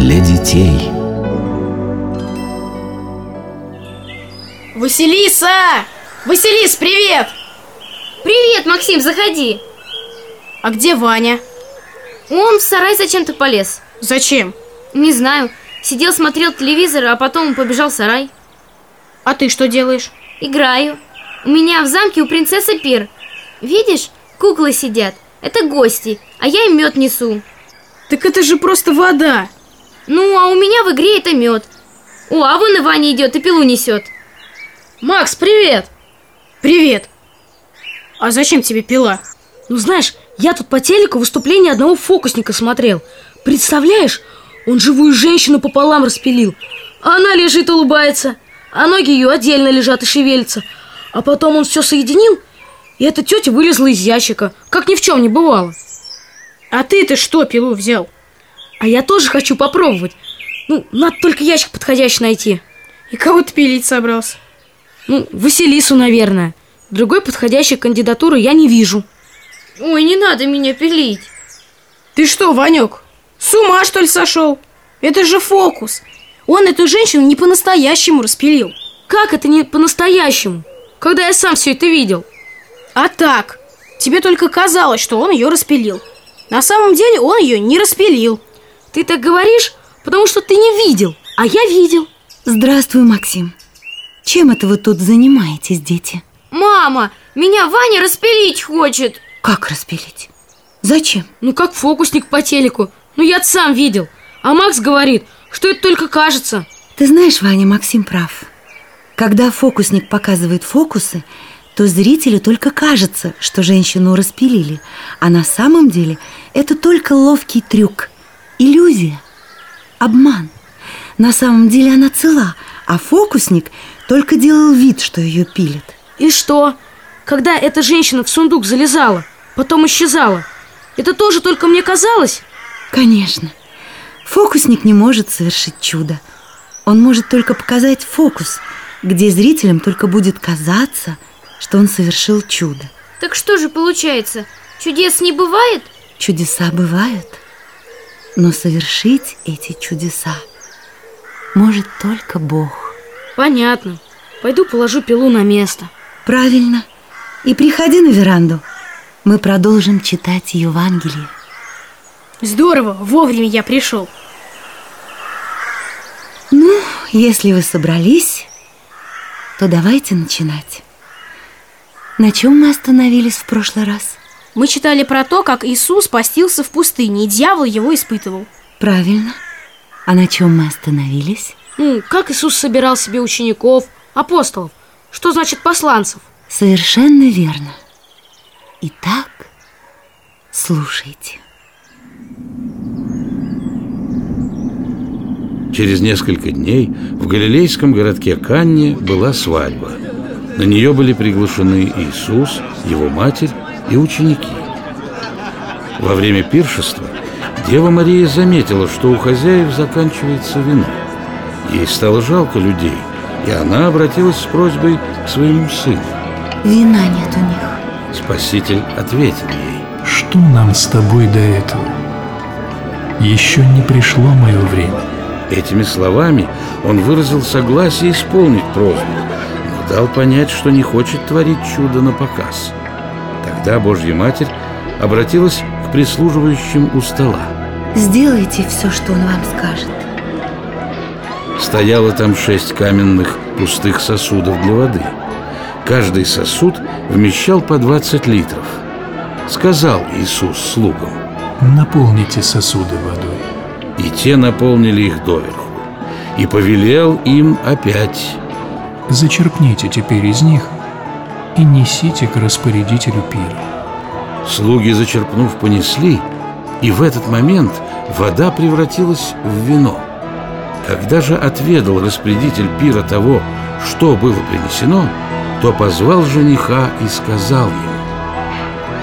для детей. Василиса! Василис, привет! Привет, Максим, заходи. А где Ваня? Он в сарай зачем-то полез. Зачем? Не знаю. Сидел, смотрел телевизор, а потом побежал в сарай. А ты что делаешь? Играю. У меня в замке у принцессы пир. Видишь, куклы сидят. Это гости, а я им мед несу. Так это же просто вода. Ну, а у меня в игре это мед. О, а вон и Ваня идет и пилу несет. Макс, привет! Привет! А зачем тебе пила? Ну знаешь, я тут по телеку выступление одного фокусника смотрел. Представляешь, он живую женщину пополам распилил. А она лежит и улыбается, а ноги ее отдельно лежат и шевелятся. А потом он все соединил, и эта тетя вылезла из ящика, как ни в чем не бывало. А ты-то что пилу взял? А я тоже хочу попробовать. Ну, надо только ящик подходящий найти. И кого ты пилить собрался? Ну, Василису, наверное. Другой подходящей кандидатуры я не вижу. Ой, не надо меня пилить. Ты что, Ванек, с ума что ли сошел? Это же фокус. Он эту женщину не по-настоящему распилил. Как это не по-настоящему? Когда я сам все это видел. А так, тебе только казалось, что он ее распилил. На самом деле он ее не распилил. Ты так говоришь, потому что ты не видел, а я видел. Здравствуй, Максим. Чем это вы тут занимаетесь, дети? Мама, меня Ваня распилить хочет. Как распилить? Зачем? Ну, как фокусник по телеку. Ну, я сам видел. А Макс говорит, что это только кажется. Ты знаешь, Ваня, Максим прав. Когда фокусник показывает фокусы, то зрителю только кажется, что женщину распилили, а на самом деле это только ловкий трюк, иллюзия, обман. На самом деле она цела, а фокусник только делал вид, что ее пилит. И что? Когда эта женщина в сундук залезала, потом исчезала, это тоже только мне казалось? Конечно. Фокусник не может совершить чудо. Он может только показать фокус, где зрителям только будет казаться, что он совершил чудо. Так что же получается? Чудес не бывает? Чудеса бывают, но совершить эти чудеса может только Бог. Понятно. Пойду положу пилу на место. Правильно. И приходи на веранду. Мы продолжим читать Евангелие. Здорово, вовремя я пришел. Ну, если вы собрались, то давайте начинать. На чем мы остановились в прошлый раз? Мы читали про то, как Иисус постился в пустыне, и дьявол его испытывал. Правильно. А на чем мы остановились? Ну, как Иисус собирал себе учеников, апостолов? Что значит посланцев? Совершенно верно. Итак, слушайте. Через несколько дней в галилейском городке Канне была свадьба. На нее были приглашены Иисус, его матерь и ученики. Во время пиршества Дева Мария заметила, что у хозяев заканчивается вино. Ей стало жалко людей, и она обратилась с просьбой к своему сыну. Вина нет у них. Спаситель ответил ей. Что нам с тобой до этого? Еще не пришло мое время. Этими словами он выразил согласие исполнить просьбу, но дал понять, что не хочет творить чудо на показ. Тогда Божья Матерь обратилась к прислуживающим у стола. Сделайте все, что он вам скажет. Стояло там шесть каменных пустых сосудов для воды. Каждый сосуд вмещал по 20 литров. Сказал Иисус слугам. Наполните сосуды водой. И те наполнили их доверху. И повелел им опять. Зачерпните теперь из них и несите к распорядителю пира. Слуги, зачерпнув, понесли, и в этот момент вода превратилась в вино. Когда же отведал распорядитель пира того, что было принесено, то позвал жениха и сказал ему,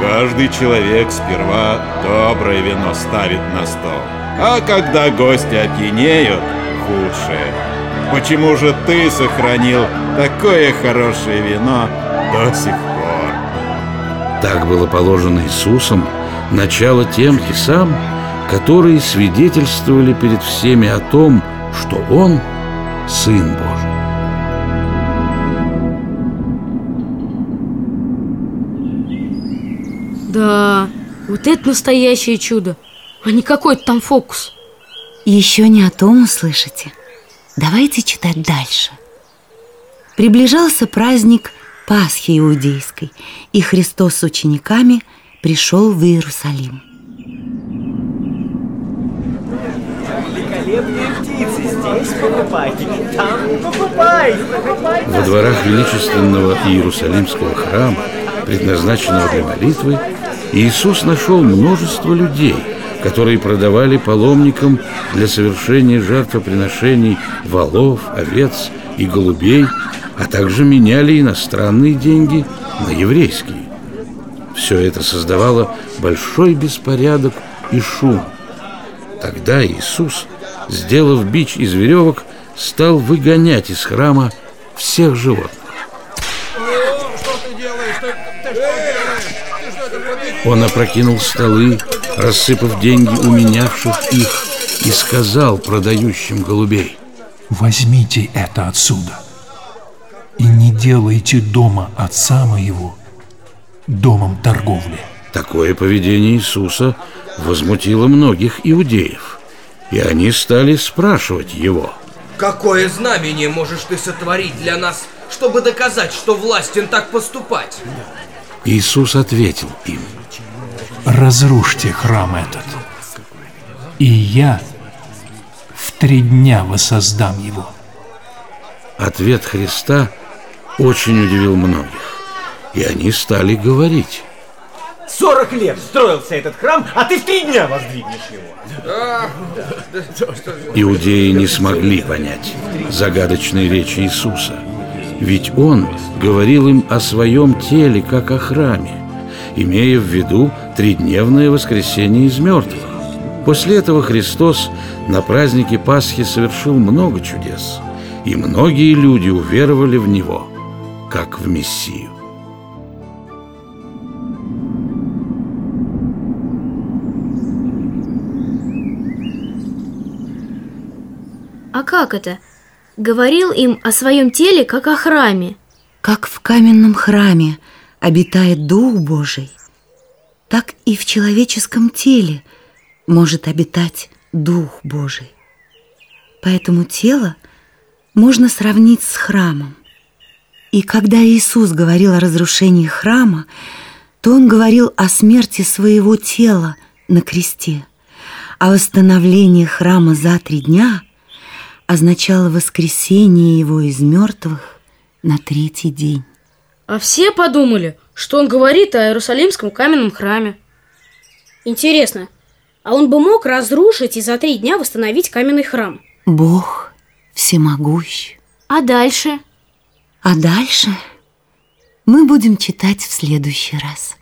Каждый человек сперва доброе вино ставит на стол, а когда гости опьянеют, худшее. Почему же ты сохранил такое хорошее вино до сих пор? Так было положено Иисусом, начало тем и сам, которые свидетельствовали перед всеми о том, что Он – Сын Божий. Да, вот это настоящее чудо, а не какой-то там фокус. Еще не о том услышите. Давайте читать дальше. Приближался праздник Пасхи Иудейской, и Христос с учениками пришел в Иерусалим. Великолепные птицы здесь покупайте, там покупайте, покупайте. Во дворах величественного Иерусалимского храма, предназначенного для молитвы, Иисус нашел множество людей, которые продавали паломникам для совершения жертвоприношений волов, овец и голубей, а также меняли иностранные деньги на еврейские. Все это создавало большой беспорядок и шум. Тогда Иисус, сделав бич из веревок, стал выгонять из храма всех животных. Он опрокинул столы, рассыпав деньги у менявших их, и сказал продающим голубей. Возьмите это отсюда и не делайте дома отца моего домом торговли. Такое поведение Иисуса возмутило многих иудеев, и они стали спрашивать его. Какое знамение можешь ты сотворить для нас, чтобы доказать, что властен так поступать? Иисус ответил им. Разрушьте храм этот, и я в три дня воссоздам его. Ответ Христа очень удивил многих, и они стали говорить. 40 лет строился этот храм, а ты в три дня воздвигнешь его. Иудеи не смогли понять загадочной речи Иисуса, ведь Он говорил им о своем теле, как о храме, имея в виду тридневное воскресение из мертвых. После этого Христос на празднике Пасхи совершил много чудес, и многие люди уверовали в Него, как в Мессию. А как это? Говорил им о своем теле, как о храме. Как в каменном храме обитает Дух Божий, так и в человеческом теле может обитать Дух Божий. Поэтому тело можно сравнить с храмом. И когда Иисус говорил о разрушении храма, то Он говорил о смерти своего тела на кресте, а восстановление храма за три дня означало воскресение его из мертвых на третий день. А все подумали, что он говорит о Иерусалимском каменном храме. Интересно, а он бы мог разрушить и за три дня восстановить каменный храм? Бог всемогущ. А дальше? А дальше мы будем читать в следующий раз.